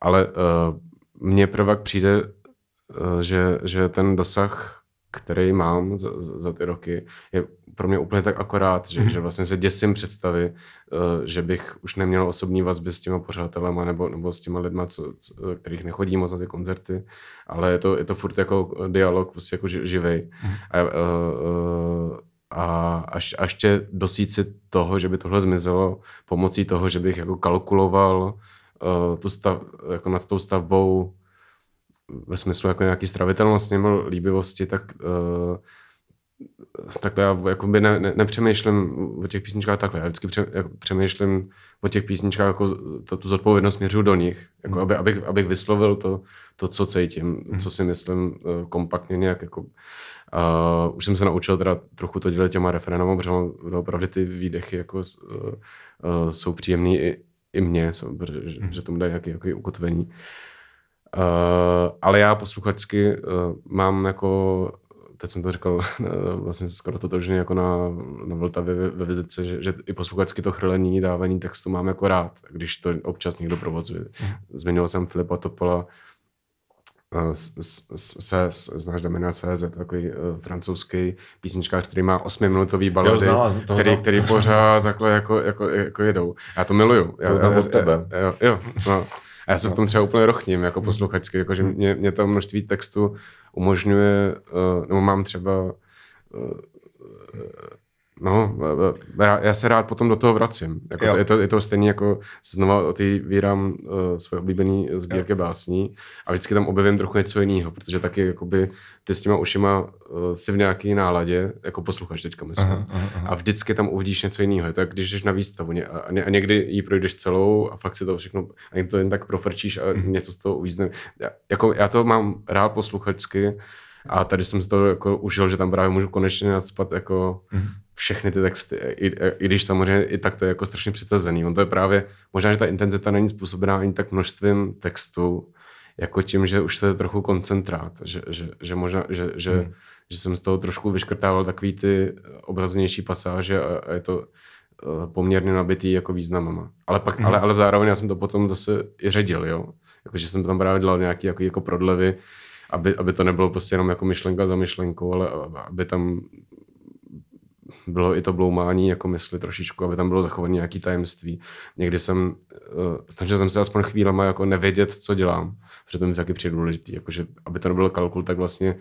Ale uh, mně prvak přijde, uh, že, že ten dosah, který mám za, za ty roky, je pro mě úplně tak akorát, že, mm-hmm. že vlastně se děsím představy, uh, že bych už neměl osobní vazby s těma pořadatelema nebo, nebo s těma lidma, co, co, kterých nechodí moc na ty koncerty, ale je to, je to furt jako dialog, prostě jako živej. Mm-hmm. A, uh, uh, a až, až tě dosít si toho, že by tohle zmizelo pomocí toho, že bych jako kalkuloval uh, tu stav, jako nad tou stavbou ve smyslu jako nějaký stravitelnosti nebo líbivosti, tak uh, takhle já jakoby ne, ne, nepřemýšlím o těch písničkách takhle. Já vždycky pře, jako přemýšlím o těch písničkách jako to, tu zodpovědnost směřu do nich. Jako mm. aby, abych, abych vyslovil to, to, co cítím, mm. co si myslím uh, kompaktně nějak jako Uh, už jsem se naučil teda trochu to dělat těma referenama, protože opravdu ty výdechy jako, uh, uh, jsou příjemný i, i mně, protože, mm. že tomu dá nějaké, nějaké ukotvení. Uh, ale já posluchačsky uh, mám jako teď jsem to říkal vlastně skoro totožně jako na, na Vltavě ve, ve vizice, že, že i posluchačsky to chrlení, dávání textu mám jako rád, když to občas někdo provozuje. Mhm. Zmiňoval jsem Filipa Topola, se, znáš Damina CZ, takový uh, francouzský písničkář, který má osmiminutový balady, jo, znala, který, který pořád takhle jako, jako, jako jedou. Já to miluju. To já, znám od tebe. Jo, jo no. A já se v tom třeba úplně rochním, jako posluchačsky, jako, že mě, mě to množství textu umožňuje, uh, nebo mám třeba uh, No, já se rád potom do toho vracím. Jako to, je, to, je to stejné jako znova otevírám uh, svoje oblíbené sbírky jo. básní a vždycky tam objevím trochu něco jiného, protože taky jakoby ty s těma ušima uh, si v nějaké náladě, jako posluchač teďka myslím, aha, aha, aha. a vždycky tam uvidíš něco jiného. Je to jak když jdeš na výstavu a, a někdy ji projdeš celou a fakt si to všechno, a jim to jen tak profrčíš a mm. něco z toho uvízne. Já, jako, já to mám rád posluchačsky, a tady jsem si to jako užil, že tam právě můžu konečně nadspat jako mm všechny ty texty, i, i když samozřejmě i tak to je jako strašně přecezený. On to je právě, možná, že ta intenzita není způsobená ani tak množstvím textu, jako tím, že už to je trochu koncentrát, že, že, že možná, že, že, hmm. že jsem z toho trošku vyškrtával takový ty obraznější pasáže a, a je to uh, poměrně nabitý jako významama. Ale, pak, hmm. ale, ale zároveň já jsem to potom zase i ředil, jo. Jako, že jsem tam právě dělal nějaký jako, jako prodlevy, aby, aby to nebylo prostě jenom jako myšlenka za myšlenkou, ale aby tam bylo i to bloumání jako mysli trošičku, aby tam bylo zachované nějaké tajemství. Někdy jsem, uh, snažil jsem se aspoň chvílema jako nevědět, co dělám, protože to mi taky přijde důležitý, jakože, aby to nebyl kalkul, tak vlastně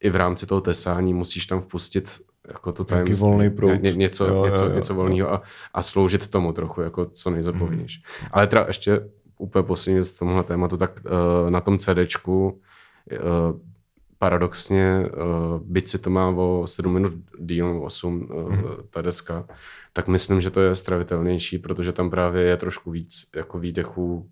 i v rámci toho tesání musíš tam vpustit jako to tajemství, volný proud. Ně, něco, jo, něco, jo, jo. něco volného a, a sloužit tomu trochu, jako co nejzapovědnější. Mm. Ale teda ještě úplně poslední z tomuhle tématu, tak uh, na tom CDčku paradoxně, uh, byť si to má o 7 minut díl, 8 uh, hmm. ta deska, tak myslím, že to je stravitelnější, protože tam právě je trošku víc jako výdechů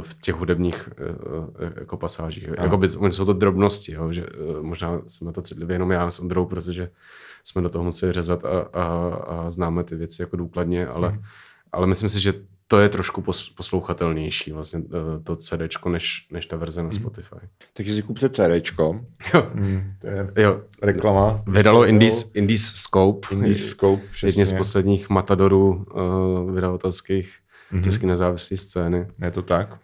v, těch hudebních uh, jako pasážích. Jako by, jsou to drobnosti, jo, že možná jsme to citlivě jenom já s Ondrou, protože jsme do toho museli řezat a, a, a známe ty věci jako důkladně, ale, hmm. ale myslím si, že to je trošku poslouchatelnější vlastně eh, to CD, než, než ta verze na mhm. Spotify. Takže si kupte CD. Jo. Mm, to je jo. reklama. Vydalo Indies, Indies Scope. Indies Scope, přesně. Jedně z posledních matadorů uh, vydavatelských mm-hmm. české nezávislé scény. Je to tak?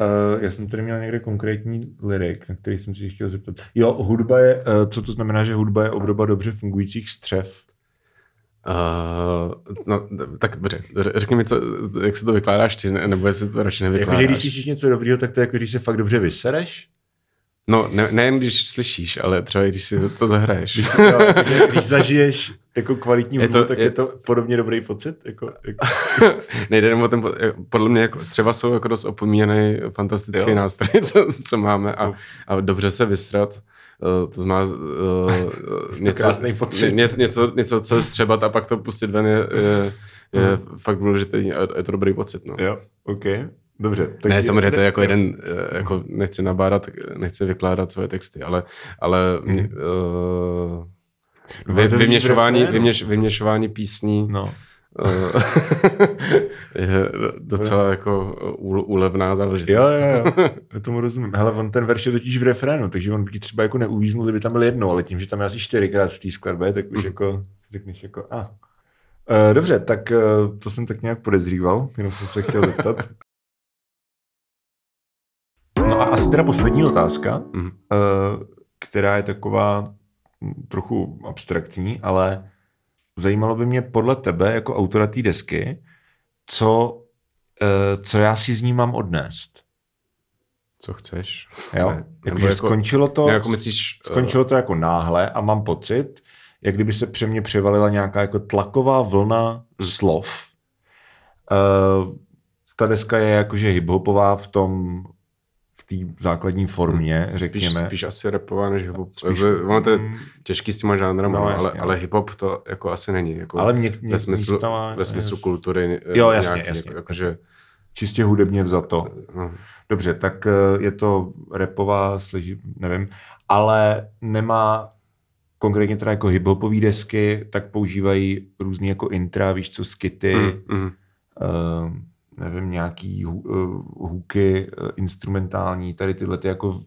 Uh, já jsem tady měl někde konkrétní lirik, na který jsem si chtěl zeptat. Jo, hudba je, uh, co to znamená, že hudba je obdoba dobře fungujících střev? Uh, no, tak dobře, řekni mi, co, jak se to vykládáš ty, nebo jestli to radši nevykládáš. Jakože když slyšíš něco dobrého, tak to je jako když se fakt dobře vysereš? No, ne, nejen když slyšíš, ale třeba i když si to, to zahraješ. Když, jo, když zažiješ jako kvalitní hudbu, tak je, je to podobně dobrý pocit? Jako, jako... Nejde jenom o ten, podle mě jako střeva jsou jako dost opomíjený fantastický jo. nástroj, co, co máme a, a dobře se vystrat Uh, to znamená uh, něco, ně, něco, něco, co je střebat a pak to pustit ven je, je, je hmm. fakt důležitý a je to dobrý pocit. No. Jo, OK. Dobře. Tak ne, samozřejmě to je jako jeden, jako nechci nabádat, nechci vykládat svoje texty, ale, ale hmm. uh, vy, vyměšování, vyměš, vyměšování písní no. je docela jako úlevná záležitost. Jo, jo, jo, já tomu rozumím. Hele, on ten verš je totiž v refrénu, takže on by třeba jako neuvíznul, kdyby tam byl jednou, ale tím, že tam je asi čtyřikrát v té skladbě, tak už jako řekneš jako a. Uh, dobře, tak uh, to jsem tak nějak podezříval, jenom jsem se chtěl zeptat. No a asi teda poslední otázka, uh, která je taková trochu abstraktní, ale zajímalo by mě podle tebe jako autora té desky, co, uh, co já si z ní mám odnést. Co chceš? Jo, ne, jako, jako, skončilo to, jako myslíš, eh, skončilo to jako náhle a mám pocit, jak kdyby se pře mě převalila nějaká jako tlaková vlna slov. Uh, ta deska je jakože hiphopová v tom, té základní formě, Spíš, řekněme. spíš asi rapová než hip-hop. Spíš- Spíš, ono to je těžký s těma žánrama, No, jasně, ale, no. ale hip-hop to jako asi není. Jako Ale mě, mě ve smyslu, místama- ve smyslu kultury. Jo, eh, jasně, nějaký, jasně. Jako, jakože, Čistě hudebně vzato. no, Dobře, tak eh, je to repová, sleží, nevím, ale nemá konkrétně teda jako hiphopový desky, tak používají různý jako intra, víš co, skity, mm, mm, uh, nevím, nějaký hu- uh, hůky uh, instrumentální, tady tyhle ty jako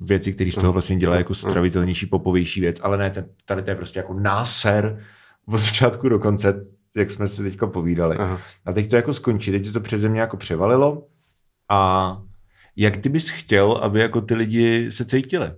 věci, které z toho vlastně dělají jako stravitelnější, popovější věc, ale ne, tady to je prostě jako náser od začátku do konce, jak jsme si teďka povídali. aha. A teď to jako skončí, teď se to přeze mě jako převalilo a jak ty bys chtěl, aby jako ty lidi se cítili?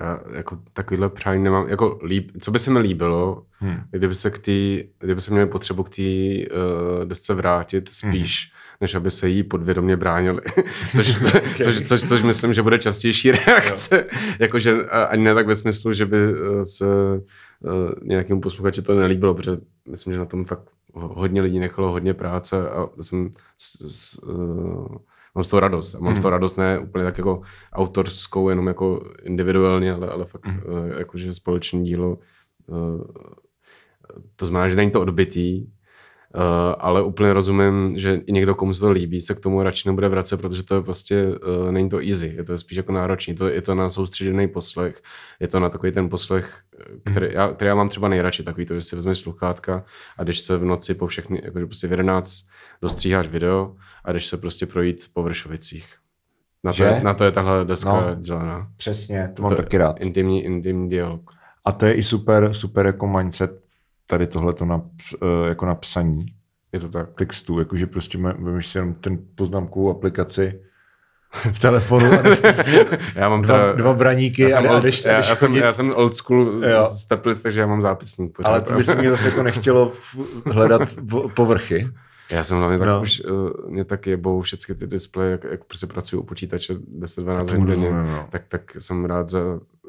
Já jako takovýhle přání nemám. Jako líb, co by se mi líbilo, Hmm. kdyby se, k tý, kdyby se měli potřebu k té uh, desce vrátit spíš, než aby se jí podvědomě bránili. což, co, což, což, což, myslím, že bude častější reakce. Jakože ani ne tak ve smyslu, že by eh, se uh, nějakému posluchači to nelíbilo, protože myslím, že na tom fakt ho- hodně lidí nechalo hodně práce a jsem s, s, uh, mám z toho radost. A mám z toho radost ne úplně tak jako autorskou, jenom jako individuálně, ale, ale fakt Mhm. uh, jakože společné dílo. Uh, to znamená, že není to odbitý, Uh, ale úplně rozumím, že i někdo, komu se to líbí, se k tomu radši nebude vracet, protože to je prostě, uh, není to easy, je to spíš jako náročný, to, je to na soustředěný poslech, je to na takový ten poslech, eh, který, já, který já mám třeba nejradši, takový to, že si vezmeš sluchátka a když se v noci po všechny, jakože prostě v 11 dostříháš video a když se prostě projít po Vršovicích. Na to, Že? je, na to je tahle deska no. dělaná. Přesně, to mám To- taky rád. Intimní, intimní dialog. A to je i super, super jako mindset tady tohleto na, eh, jako na psaní Je to tak. textů, jakože prostě vemeš si jenom ten poznámkovou aplikaci v telefonu a prostě Já mám dva, teda, dva braníky já, jsem a, a old, jdeš, já, jdeš já, jsem, já jsem old school z- takže já mám zápisník. Pořád. Ale to by se mě zase jako nechtělo hledat povrchy. Já jsem hlavně tak No. už, uh, mě tak jebou všechny ty displeje, jak, jak prostě pracuji u počítače 10-12 Tomu hodin denně, no. tak, tak jsem rád za,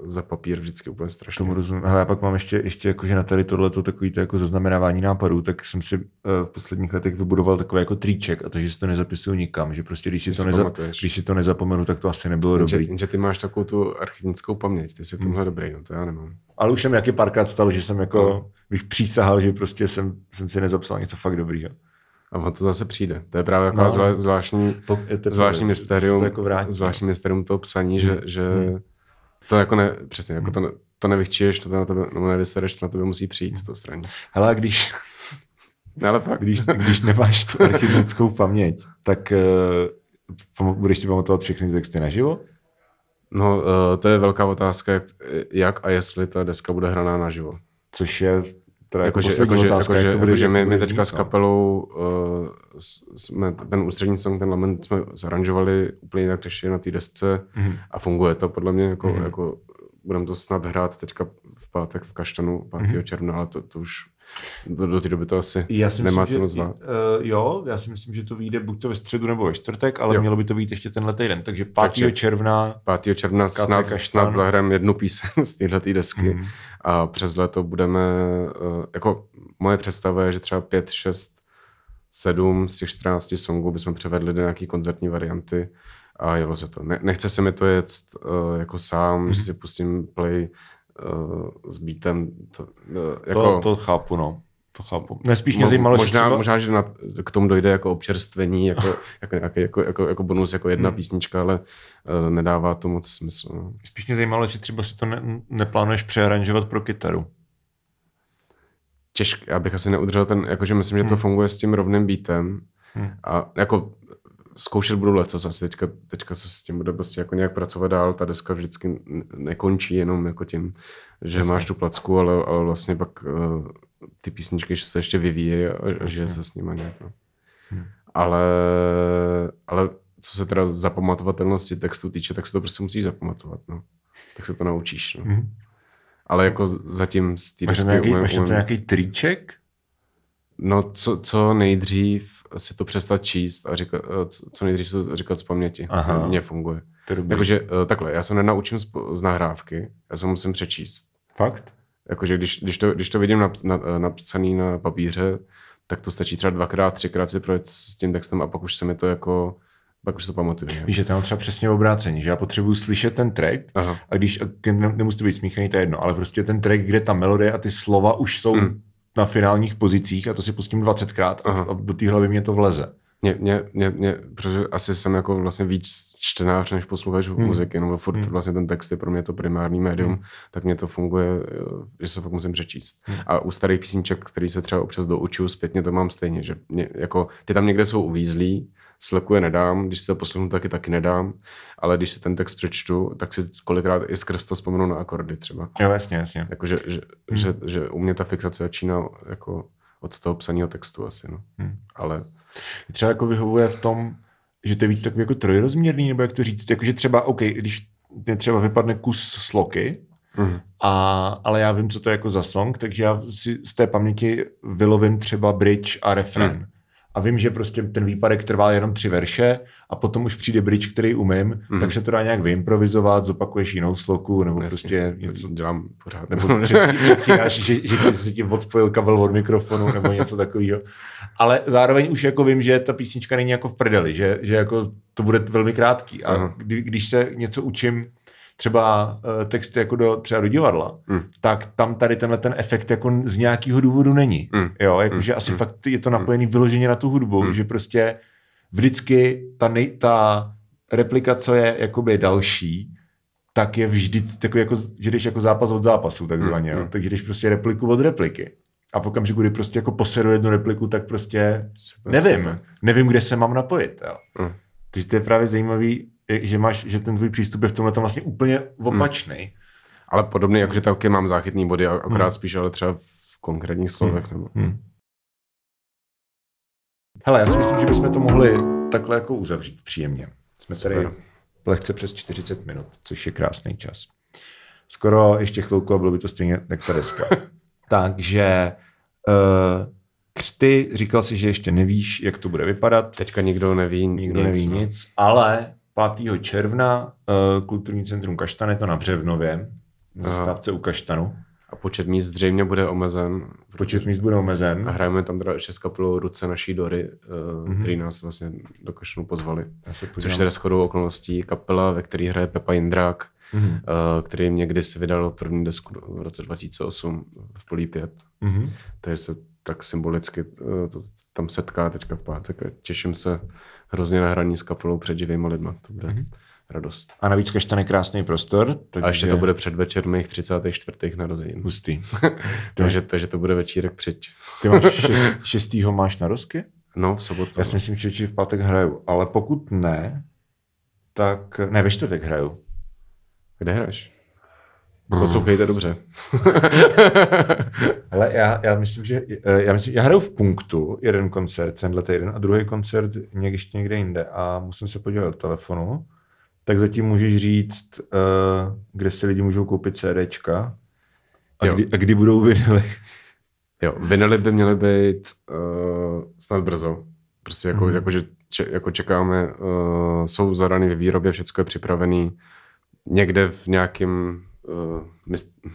za papír vždycky úplně strašně. Tomu rozumím. Hele, já pak mám ještě, ještě jakože na tady tohleto takový to jako zaznamenávání nápadů, tak jsem si eh, v posledních letech vybudoval takový jako triček a to, že si to nezapisuju nikam, že prostě když si, to, neza, pamatuješ. když si to nezapomenu, tak to asi nebylo Jenže, dobrý. jenže ty máš takovou tu archivnickou paměť, ty jsi v tomhle dobrý, no to já nemám. Ale už jsem jaký párkrát stalo, že jsem jako, No. bych přísahal, že prostě jsem, jsem si nezapsal něco fakt dobrýho. A ono to zase přijde. To je právě jako No. no. zvláštní, Po- to- zvláštní mysterium, to jako vrátí. zvláštní mysterium toho psaní, že, že Hmm. to jako ne, přesně, jako to, ne, to nevychčiješ, to na tebe, nebo nevysereš, to na tebe musí přijít, to straní. Hele, a když, Ne, ale fakt. když, když nemáš tu archivnickou paměť, tak uh, budeš si pamatovat všechny ty texty naživo? No, uh, to je velká otázka, jak, jak a jestli ta deska bude hraná naživo. Což je teda jako Jakože poslední jako, otázka, jako, jak to bude, jako, jak my, my teďka s kapelou uh, jsme ten ústřední song, ten lament jsme zaranžovali úplně jinak, než je na té desce Mhm. a funguje to podle mě, jako, Mhm. jako budeme to snad hrát teďka v pátek v Kaštanu 5. Mhm. června, ale to, to už do, do té doby to asi Já si nemá myslím, cenu zvát. uh, jo, já si myslím, že to vyjde buď to ve středu nebo ve čtvrtek, ale jo. Mělo by to být ještě tenhle týden. Takže 5. Takže- června 5. června snad, snad zahrajeme jednu píseň z téhle desky Mhm. a přes léto budeme, eh, jako moje představa je, že třeba 5, 6, 7 z těch 14 songů bychom převedli do nějaký koncertní varianty a jelo se to. Ne, nechce se mi to jet uh, jako sám, Mhm. mm-hmm. že si pustím play uh, s beatem. To, uh, jako, to, to chápu, no. To chápu. Ne, spíš mě zajímalo, možná, že třeba... možná, že na, k tomu dojde jako občerstvení, jako, jako, jako, jako, jako, jako bonus, jako jedna Hmm. písnička, ale uh, nedává to moc smysl. No. Spíš mě zajímalo, jestli třeba si to ne, neplánuješ přearanžovat pro kytaru. Těžké, já bych asi neudržel ten, jakože myslím, že to Hmm. funguje s tím rovným beatem Hmm. a jako zkoušet budu lecos asi teďka, teďka se s tím bude prostě jako nějak pracovat dál, ta deska vždycky nekončí jenom jako tím, že Jasně. máš tu placku, ale, ale vlastně pak uh, ty písničky se ještě vyvíjejí a, a žije se s nimi nějak. No. Hmm. Ale, ale co se teda zapamatovatelnosti textu týče, tak se to prostě musíš zapamatovat. No. Tak se to naučíš. No. Mhm. Ale jako zatím z té Máš desky nějaký, umím- máš umím- nějaký triček? No, co, co nejdřív si to přestat číst a říkat, eh, co nejdřív si to říkat z paměti. Aha. To mně funguje. Jakože eh, takhle, já se nenaučím z, z nahrávky, já se musím přečíst. Fakt? Jakože když, když, to, když to vidím nap, na, eh, napsaný na papíře, tak to stačí třeba dvakrát, třikrát si projet s tím textem a pak už se mi to jako Pak už to pamatuju. Víš, že tam třeba přesně obrácení, že já potřebuji slyšet ten track Aha. a když, a nemusí to být smíchaný, to je jedno, ale prostě ten track, kde ta melodie a ty slova už jsou Mm. Na finálních pozicích a to si pustím 20krát a, Aha. a do té hlavy mě to vleze. Mě, mě, mě, mě, protože asi jsem jako vlastně víc čtenář než posluchač Hmm. muziky, no furt Hmm. vlastně ten text je pro mě to primární médium, Hmm. tak mě to funguje, eh, že se fakt musím přečíst. Hmm. A u starých písniček, který se třeba občas doučuju zpětně, to mám stejně, že mě, jako, ty tam někde jsou uvízlí, z fleku je nedám, když se to poslechnu, taky taky nedám, ale když si ten text přečtu, tak si kolikrát i skrz to vzpomenu na akordy třeba. Jo, jasně, jasně. Jako, že, že, Hmm. že, že u mě ta fixace začíná jako od toho psaného textu asi, no. Hmm. Ale Třeba jako vyhovuje v tom, že to je víc takový jako trojrozměrný, nebo jak to říct, jakože třeba, OK, když mě třeba vypadne kus sloky, mhm. a, ale já vím, co to je jako za song, takže já si z té paměti vylovím třeba bridge a refrén. Hmm. A vím, že prostě ten výpadek trvá jenom tři verše a potom už přijde bridge, který umím, Mhm. tak se to dá nějak vyimprovizovat, zopakuješ jinou sloku, nebo Jasně, prostě něco, dělám pořád. nebo předstí- předstíráš, že, že ty se ti odpojil kabel od mikrofonu nebo něco takového. Ale zároveň už jako vím, že ta písnička není jako v prdeli, že, že jako to bude velmi krátký. A kdy, když se něco učím, třeba uh, texty jako do, třeba do divadla, Mm. tak tam tady tenhle ten efekt jako z nějakého důvodu není. Mm. Jo, jakože Mm. asi Mm. fakt je to napojený vyloženě na tu hudbu, Mm. že prostě vždycky ta, nej, ta replika, co je jakoby další, tak je vždy takový jako, že jdeš jako zápas od zápasu takzvaně, Mm, jo. mm. takže jdeš prostě repliku od repliky. A v okamžiku, kdy prostě jako poseru jednu repliku, tak prostě Super, nevím, super. nevím, kde se mám napojit. Jo. Mm. Takže to je právě zajímavý, že máš, že ten tvůj přístup je v tomhle vlastně úplně opačný. Ale podobně, jakože taky mám záchytný body, a- akorát Hmm. spíš ale třeba v konkrétních slovech. Nebo... Hmm. Hele, já si myslím, že bychom to mohli takhle jako uzavřít příjemně. Jsme tady Super. lehce přes 40 minut, což je krásný čas. Skoro ještě chvilku a bylo by to stejně jak ta deska. Takže uh, křty, říkal si, že ještě nevíš, jak to bude vypadat. Teďka nikdo neví Nikdo nic. neví no. nic, ale 5. června uh, Kulturní centrum Kaštan je to na Břevnově, na zastávce u Kaštanu. A počet míst zřejmě bude omezen. Počet míst bude A omezen. hrajeme tam teda ještě s kapelou Ruce naší Dory, Mhm. který nás vlastně do Kašnu pozvali. Což podívám. teda shodou okolností kapela, ve které hraje Pepa Jindrák, Mhm. uh, který mě kdysi vydal první desku v roce 2008 v Polí 5. Mhm. takže se tak symbolicky to, tam setká teďka v pátek a těším se hrozně na hraní s kapelou před živýma lidma. To bude Mhm. radost. A navíc Kaštan je krásný prostor. Takže A ještě to bude předvečer mých 34. narozenin. hustý. takže, takže to bude večírek přeč. Ty máš šest, šestýho máš na rozky? No, v sobotu. Já si myslím, že v pátek hraju, ale pokud ne, tak ne, ve čtvrtek hraju. Kde hraješ? Poslouchejte dobře. Ale já, já myslím, že eh, já, myslím, já hraju v punktu jeden koncert tenhle týden a druhý koncert někde, ještě někde jinde a musím se podívat do telefonu. Tak zatím můžeš říct, uh, kde si lidi můžou koupit CDčka a Jo. kdy, a kdy budou vinyly. Jo, vinily by měly být uh, snad brzo. Prostě jako, Mhm. mm. jako že če, jako čekáme, uh, jsou zadaný ve výrobě, všechno je připravený. Někde v nějakém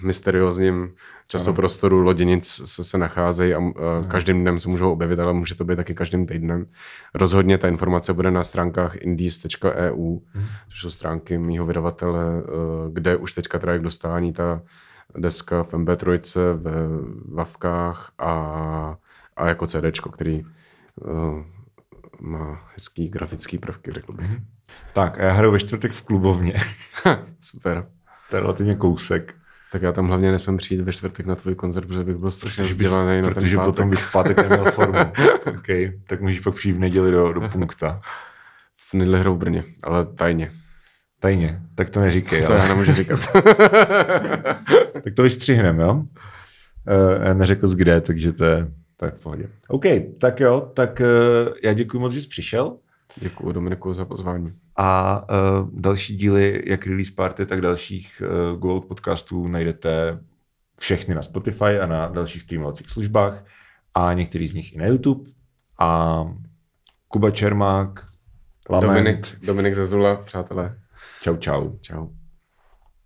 mysteriózním časoprostoru loděnic se, se nacházejí a uh, každým dnem se můžou objevit, ale může to být taky každým týdnem. Rozhodně ta informace bude na stránkách indies.eu, Mhm. což jsou stránky mýho vydavatele, uh, kde už teďka teda je k dostání ta deska v MP3, ve Vavkách a, a jako CDčko, který uh, má hezký grafický prvky, řekl bych. Tak a já hraju ve čtvrtek v klubovně. Super. To je relativně kousek. Tak já tam hlavně nesmím přijít ve čtvrtek na tvůj koncert, protože bych byl strašně vzdělaný na ten Protože pátek. potom bys v pátek neměl formu. okay. Tak můžeš pak přijít v neděli do, do punkta. V Nidli hrou v Brně, ale tajně. Tajně, tak to neříkej. To ale- já nemůžu říkat. tak to vystřihnem, jo? Uh, já neřekl z kde, takže to je tak v pohodě. OK, tak jo, tak uh, já děkuji moc, že jsi přišel. Děkuji Dominiku za pozvání. A uh, další díly, jak Release Party, tak dalších uh, Go Out podcastů najdete všechny na Spotify a na dalších streamovacích službách a některý z nich i na YouTube. A Kuba Čermák, Lament, Dominik, Dominik Zazula, přátelé. čau čau. Čau.